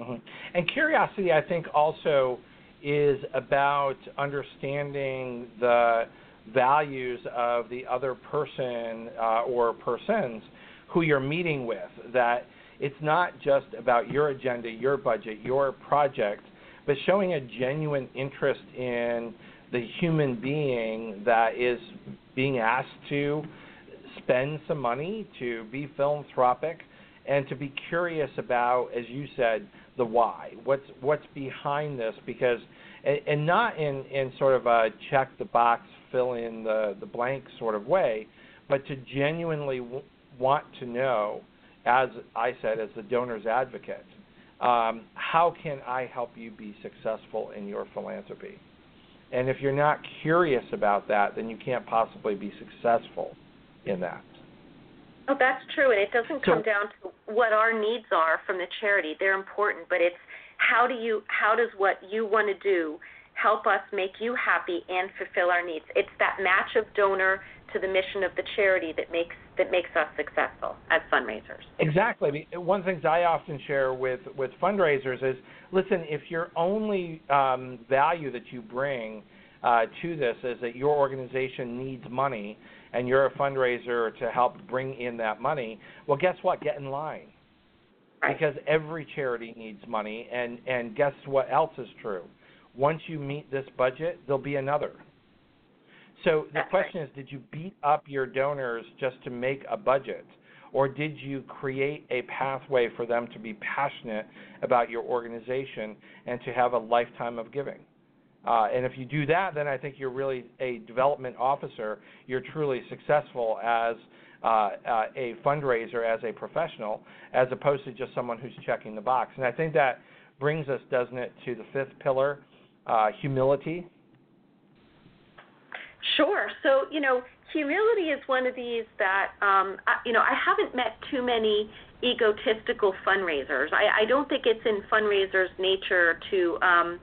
Mm-hmm. And curiosity I think also is about understanding the values of the other person uh, or persons who you're meeting with. That it's not just about your agenda, your budget, your project, but showing a genuine interest in the human being that is being asked to spend some money, to be philanthropic, and to be curious about, as you said, the why. What's what's behind this? Because and, and not in in sort of a check the box fill in the, the blank sort of way, but to genuinely w- want to know, as I said, as the donor's advocate, um, how can I help you be successful in your philanthropy? And if you're not curious about that, then you can't possibly be successful in that. Oh, that's true, and it doesn't come so, down to what our needs are from the charity. They're important, but it's how do you how does what you want to do help us make you happy and fulfill our needs. It's that match of donor to the mission of the charity that makes that makes us successful as fundraisers. Exactly. One of the things I often share with with fundraisers is, listen, if your only um, value that you bring uh, to this is that your organization needs money and you're a fundraiser to help bring in that money, well, guess what? Get in line. Right. Because every charity needs money, and and guess what else is true? once you meet this budget, there'll be another. So the That's question right. is, did you beat up your donors just to make a budget? Or did you create a pathway for them to be passionate about your organization and to have a lifetime of giving? Uh, and if you do that, then I think you're really a development officer. You're truly successful as uh, uh, a fundraiser, as a professional, as opposed to just someone who's checking the box. And I think that brings us, doesn't it, to the fifth pillar, uh, humility? Sure. So, you know, humility is one of these that, um, I, you know, I haven't met too many egotistical fundraisers. I, I don't think it's in fundraisers' nature to, um,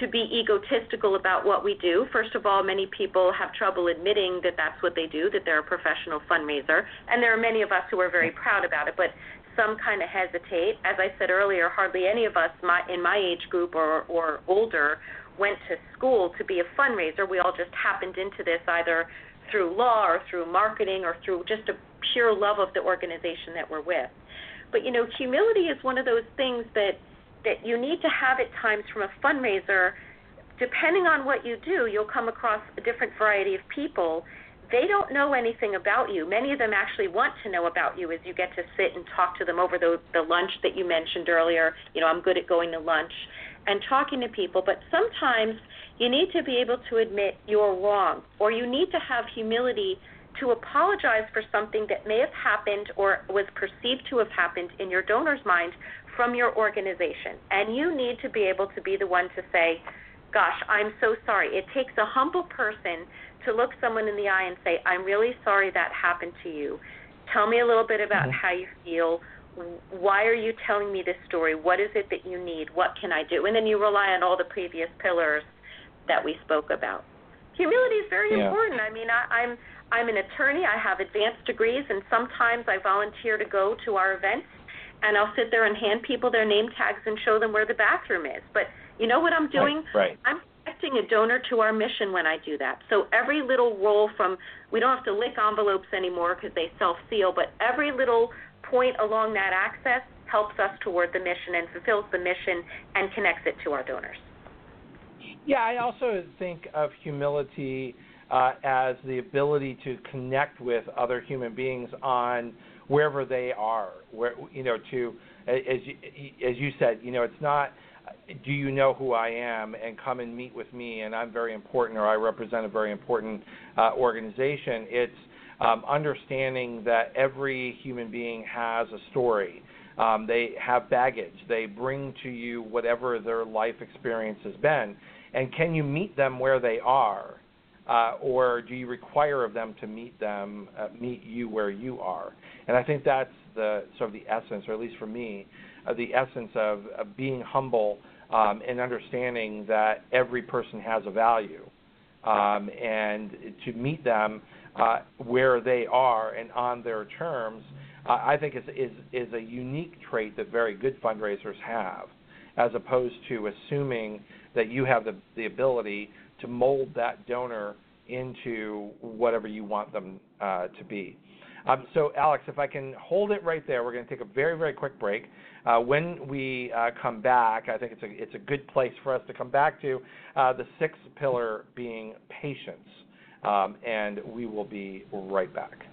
to be egotistical about what we do. First of all, many people have trouble admitting that that's what they do, that they're a professional fundraiser, and there are many of us who are very proud about it, but some kind of hesitate. As I said earlier, hardly any of us my, in my age group or, or older went to school to be a fundraiser. We all just happened into this either through law or through marketing or through just a pure love of the organization that we're with. But you know, humility is one of those things that that you need to have at times from a fundraiser. Depending on what you do, you'll come across a different variety of people. They don't know anything about you. Many of them actually want to know about you as you get to sit and talk to them over the, the lunch that you mentioned earlier. You know, I'm good at going to lunch and talking to people, but sometimes you need to be able to admit you're wrong, or you need to have humility to apologize for something that may have happened or was perceived to have happened in your donor's mind from your organization. And you need to be able to be the one to say, Gosh, I'm so sorry. It takes a humble person to look someone in the eye and say, I'm really sorry that happened to you. Tell me a little bit about mm-hmm. how you feel. Why are you telling me this story? What is it that you need? What can I do? And then you rely on all the previous pillars that we spoke about. Humility is very yeah. important. I mean, I, I'm I'm an attorney. I have advanced degrees, and sometimes I volunteer to go to our events and I'll sit there and hand people their name tags and show them where the bathroom is. But you know what I'm doing? Right. I'm connecting a donor to our mission when I do that. So every little role from we don't have to lick envelopes anymore because they self seal, but every little point along that axis helps us toward the mission and fulfills the mission and connects it to our donors. Yeah, I also think of humility uh, as the ability to connect with other human beings on wherever they are. Where you know to as you, as you said, you know it's not do you know who I am and come and meet with me and I'm very important or I represent a very important uh, organization. It's um, understanding that every human being has a story. Um, they have baggage. They bring to you whatever their life experience has been. And can you meet them where they are? Uh, or do you require of them to meet them, uh, meet you where you are? And I think that's the sort of the essence, or at least for me, uh, the essence of, of being humble um, and understanding that every person has a value, um, and to meet them uh, where they are and on their terms. Uh, I think is, is is a unique trait that very good fundraisers have, as opposed to assuming that you have the the ability to mold that donor into whatever you want them uh, to be. Um, so, Alex, if I can hold it right there, we're going to take a very, very quick break. Uh, when we uh, come back, I think it's a it's a good place for us to come back to uh, the sixth pillar being patience, um, and we will be right back.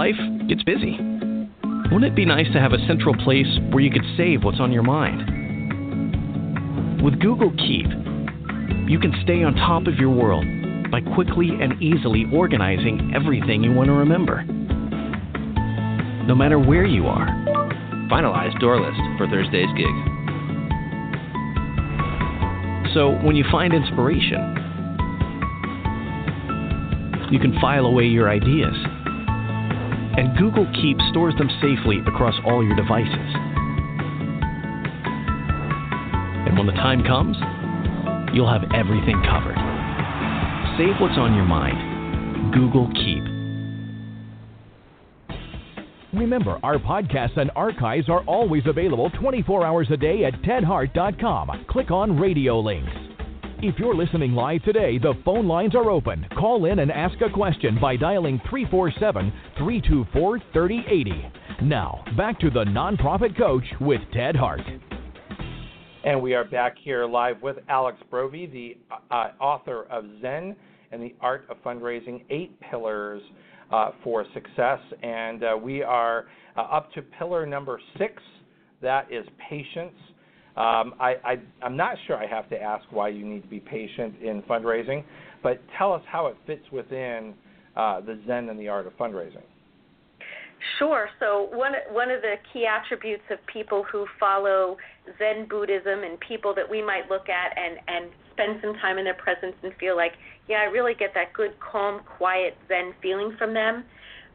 life gets busy. Wouldn't it be nice to have a central place where you could save what's on your mind? With Google Keep, you can stay on top of your world by quickly and easily organizing everything you want to remember. No matter where you are. Finalize door list for Thursday's gig. So when you find inspiration, you can file away your ideas and Google Keep stores them safely across all your devices. And when the time comes, you'll have everything covered. Save what's on your mind. Google Keep. Remember, our podcasts and archives are always available 24 hours a day at tedhart.com. Click on radio links. If you're listening live today, the phone lines are open. Call in and ask a question by dialing 347 324 3080. Now, back to the Nonprofit Coach with Ted Hart. And we are back here live with Alex Brovey, the uh, author of Zen and the Art of Fundraising Eight Pillars uh, for Success. And uh, we are uh, up to pillar number six that is patience. Um, I, I'm not sure I have to ask why you need to be patient in fundraising, but tell us how it fits within uh, the Zen and the art of fundraising. Sure. So one one of the key attributes of people who follow Zen Buddhism and people that we might look at and and spend some time in their presence and feel like, yeah, I really get that good, calm, quiet Zen feeling from them,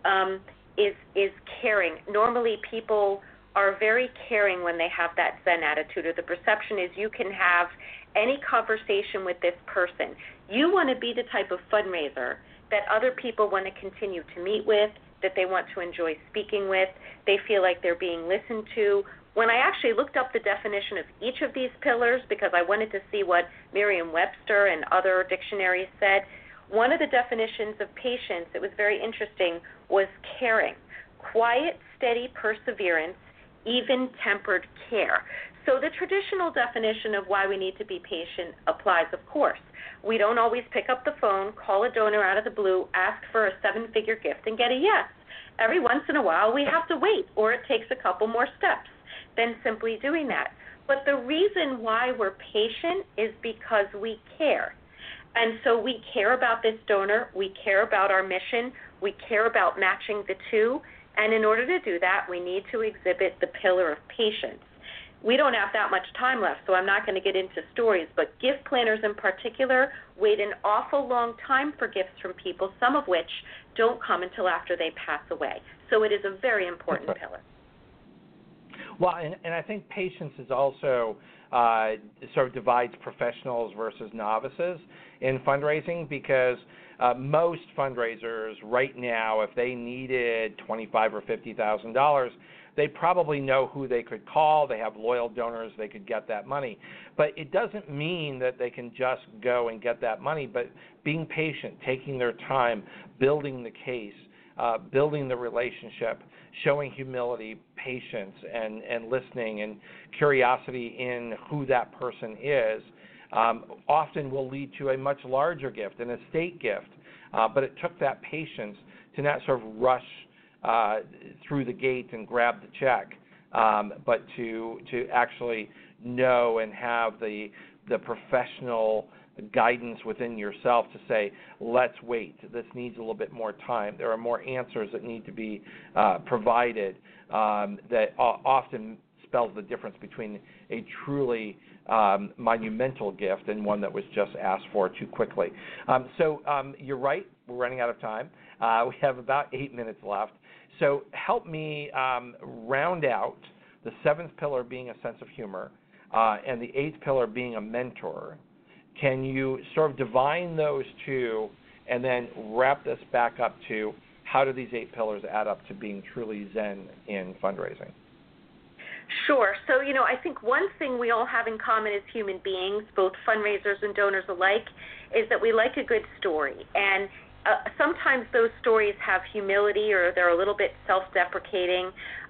um, is is caring. Normally, people are very caring when they have that Zen attitude, or the perception is you can have any conversation with this person. You want to be the type of fundraiser that other people want to continue to meet with, that they want to enjoy speaking with, they feel like they're being listened to. When I actually looked up the definition of each of these pillars because I wanted to see what Merriam Webster and other dictionaries said, one of the definitions of patience that was very interesting was caring. Quiet, steady perseverance, even tempered care. So the traditional definition of why we need to be patient applies, of course. We don't always pick up the phone, call a donor out of the blue, ask for a seven figure gift, and get a yes. Every once in a while, we have to wait, or it takes a couple more steps than simply doing that. But the reason why we're patient is because we care. And so we care about this donor, we care about our mission, we care about matching the two, and in order to do that, we need to exhibit the pillar of patience. We don't have that much time left, so I'm not going to get into stories, but gift planners in particular wait an awful long time for gifts from people, some of which don't come until after they pass away. So it is a very important pillar. Well, and, and I think patience is also uh, sort of divides professionals versus novices in fundraising because uh, most fundraisers right now, if they needed twenty-five or fifty thousand dollars, they probably know who they could call. They have loyal donors. They could get that money. But it doesn't mean that they can just go and get that money. But being patient, taking their time, building the case, uh, building the relationship, showing humility, patience, and, and listening and curiosity in who that person is um, often will lead to a much larger gift, an estate gift. Uh, but it took that patience to not sort of rush uh, through the gate and grab the check, um, but to to actually know and have the the professional guidance within yourself to say, let's wait. This needs a little bit more time. There are more answers that need to be uh, provided um, that often spells the difference between a truly um, monumental gift and one that was just asked for too quickly. Um, so um, you're right. We're running out of time. Uh, we have about eight minutes left. So help me um, round out the seventh pillar being a sense of humor uh, and the eighth pillar being a mentor. Can you sort of divine those two and then wrap this back up to how do these eight pillars add up to being truly Zen in fundraising? Sure. So, you know, I think one thing we all have in common as human beings, both fundraisers and donors alike, is that we like a good story. And uh, sometimes those stories have humility or they're a little bit self-deprecating.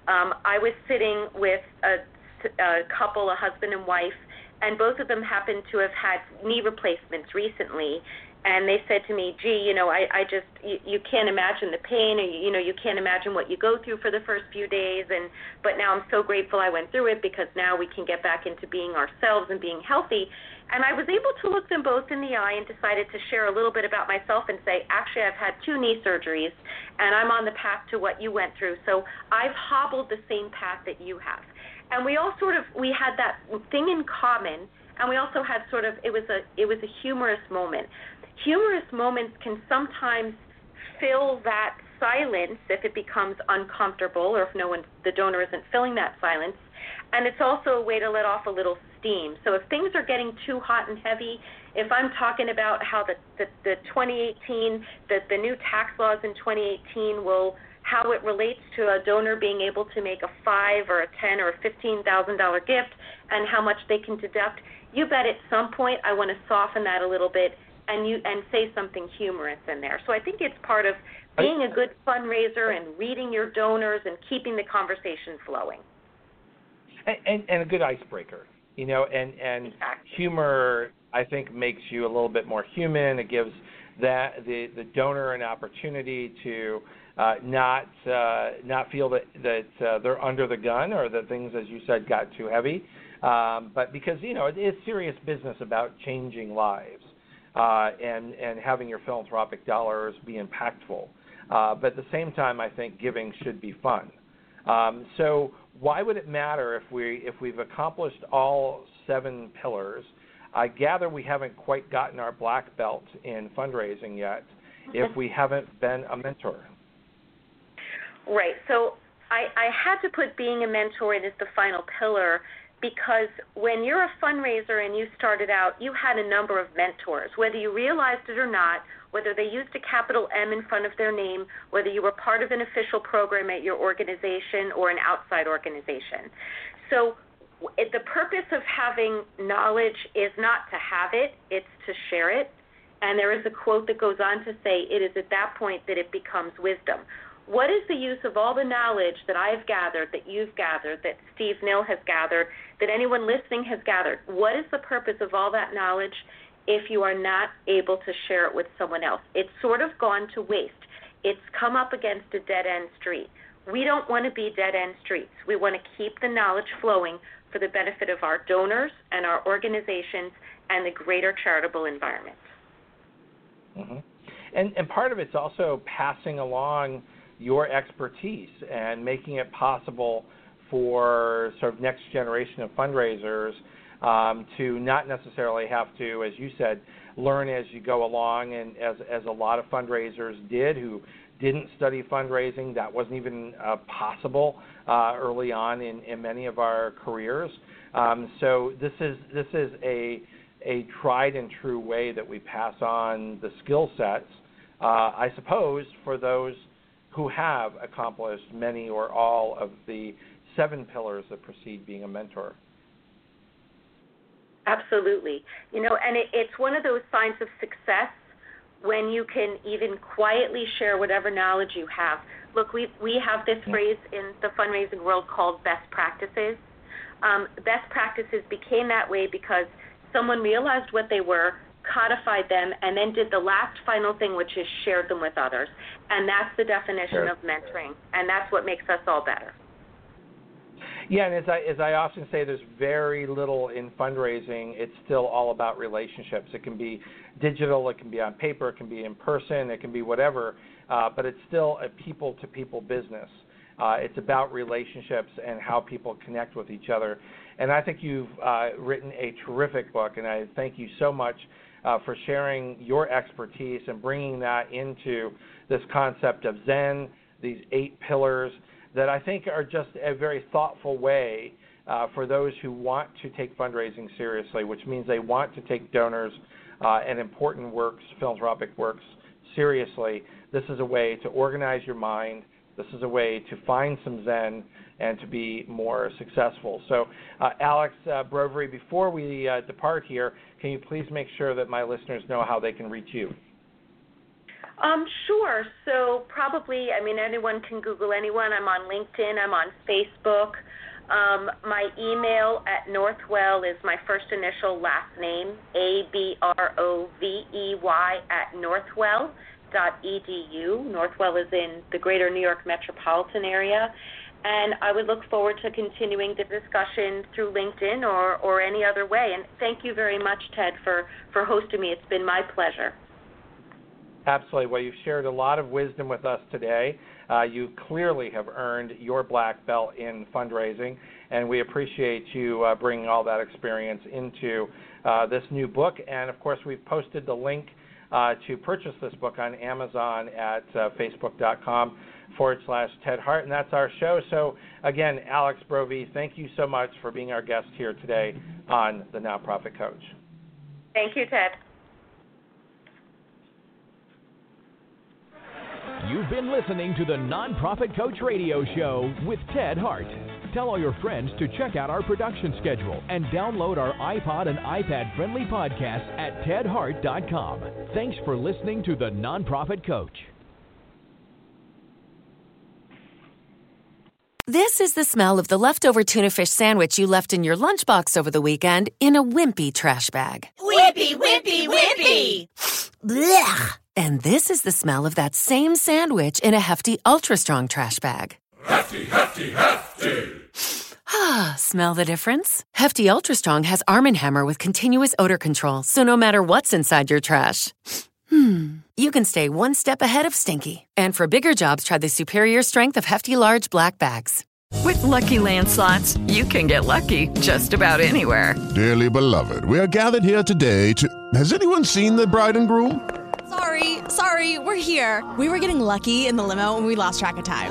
Um, I was sitting with a, a couple, a husband and wife, and both of them happened to have had knee replacements recently. And they said to me, "Gee, you know, I, I just you, you can't imagine the pain, or you, you know, you can't imagine what you go through for the first few days. And but now I'm so grateful I went through it because now we can get back into being ourselves and being healthy." And I was able to look them both in the eye and decided to share a little bit about myself and say, actually, I've had two knee surgeries and I'm on the path to what you went through. So I've hobbled the same path that you have. And we all sort of we had that thing in common and we also had sort of it was a it was a humorous moment. Humorous moments can sometimes fill that silence if it becomes uncomfortable or if no one the donor isn't filling that silence and it's also a way to let off a little steam. So if things are getting too hot and heavy, if I'm talking about how the the, the 2018 the the new tax laws in 2018 will how it relates to a donor being able to make a five or a ten or a fifteen thousand dollar gift and how much they can deduct. You bet at some point I want to soften that a little bit and you and say something humorous in there. So I think it's part of being a good fundraiser and reading your donors and keeping the conversation flowing and, and, a good icebreaker. You know, and and humor I think makes you a little bit more human. It gives that the the donor an opportunity to uh, not uh, not feel that that uh, they're under the gun or that things, as you said, got too heavy. Um, but because you know it is serious business about changing lives uh, and and having your philanthropic dollars be impactful. Uh, but at the same time, I think giving should be fun. Um, so why would it matter if we if we've accomplished all seven pillars? I gather we haven't quite gotten our black belt in fundraising yet if <laughs> we haven't been a mentor. Right. So I, I had to put being a mentor in as the final pillar because when you're a fundraiser and you started out, you had a number of mentors, whether you realized it or not, whether they used a capital M in front of their name, whether you were part of an official program at your organization or an outside organization. So the purpose of having knowledge is not to have it, it's to share it. And there is a quote that goes on to say, it is at that point that it becomes wisdom. What is the use of all the knowledge that I've gathered, that you've gathered, that Steve Nill has gathered, that anyone listening has gathered? What is the purpose of all that knowledge if you are not able to share it with someone else? It's sort of gone to waste. It's come up against a dead end street. We don't want to be dead end streets. We want to keep the knowledge flowing for the benefit of our donors and our organizations and the greater charitable environment. Mm-hmm. And, and part of it's also passing along your expertise and making it possible for sort of next generation of fundraisers um, to not necessarily have to, as you said, learn as you go along, and as as a lot of fundraisers did who didn't study fundraising. That wasn't even uh, possible uh, early on in, in many of our careers. Um, so this is this is a a tried and true way that we pass on the skill sets. Uh, I suppose for those who have accomplished many or all of the seven pillars that precede being a mentor. Absolutely. You know, and it, it's one of those signs of success when you can even quietly share whatever knowledge you have. Look, we we have this phrase in the fundraising world called best practices. Um, best practices became that way because someone realized what they were, codified them, and then did the last final thing, which is shared them with others. And that's the definition sure. of mentoring, and that's what makes us all better. Yeah, and as I as I often say, there's very little in fundraising. It's still all about relationships. It can be digital, it can be on paper, it can be in person, it can be whatever, uh, but it's still a people-to-people business. Uh, it's about relationships and how people connect with each other. And I think you've uh, written a terrific book, and I thank you so much uh, for sharing your expertise and bringing that into this concept of Zen, these eight pillars that I think are just a very thoughtful way uh, for those who want to take fundraising seriously, which means they want to take donors uh, and important works, philanthropic works, seriously. This is a way to organize your mind. This is a way to find some Zen and to be more successful. So, uh, Alex uh, Brovey, before we uh, depart here, can you please make sure that my listeners know how they can reach you? Um, sure. So probably, I mean, anyone can Google anyone. I'm on LinkedIn. I'm on Facebook. Um, my email at Northwell is my first initial last name, A B R O V E Y at Northwell dot edu. Northwell is in the greater New York metropolitan area. And I would look forward to continuing the discussion through LinkedIn or, or any other way. And thank you very much, Ted, for, for hosting me. It's been my pleasure. Absolutely. Well, you've shared a lot of wisdom with us today. Uh, you clearly have earned your black belt in fundraising, and we appreciate you uh, bringing all that experience into uh, this new book. And of course, we've posted the link uh, to purchase this book on Amazon at uh, facebook.com forward slash Ted Hart, and that's our show. So, again, Alex Brovey, thank you so much for being our guest here today on The Nonprofit Coach. Thank you, Ted. You've been listening to the Nonprofit Coach Radio Show with Ted Hart. Tell all your friends to check out our production schedule and download our iPod and iPad friendly podcast at tedhart.com. Thanks for listening to the Nonprofit Coach. This is the smell of the leftover tuna fish sandwich you left in your lunchbox over the weekend in a wimpy trash bag. Wimpy, wimpy, wimpy! Blech! And this is the smell of that same sandwich in a hefty, ultra strong trash bag. Hefty, hefty, hefty! Ah, <sighs> smell the difference? Hefty Ultra Strong has Arm & Hammer with continuous odor control, so no matter what's inside your trash, <sniffs> Hmm. You can stay one step ahead of Stinky. And for bigger jobs, try the superior strength of hefty, large black bags. With Lucky Land slots, you can get lucky just about anywhere. Dearly beloved, we are gathered here today to. Has anyone seen the bride and groom? Sorry, sorry, we're here. We were getting lucky in the limo and we lost track of time.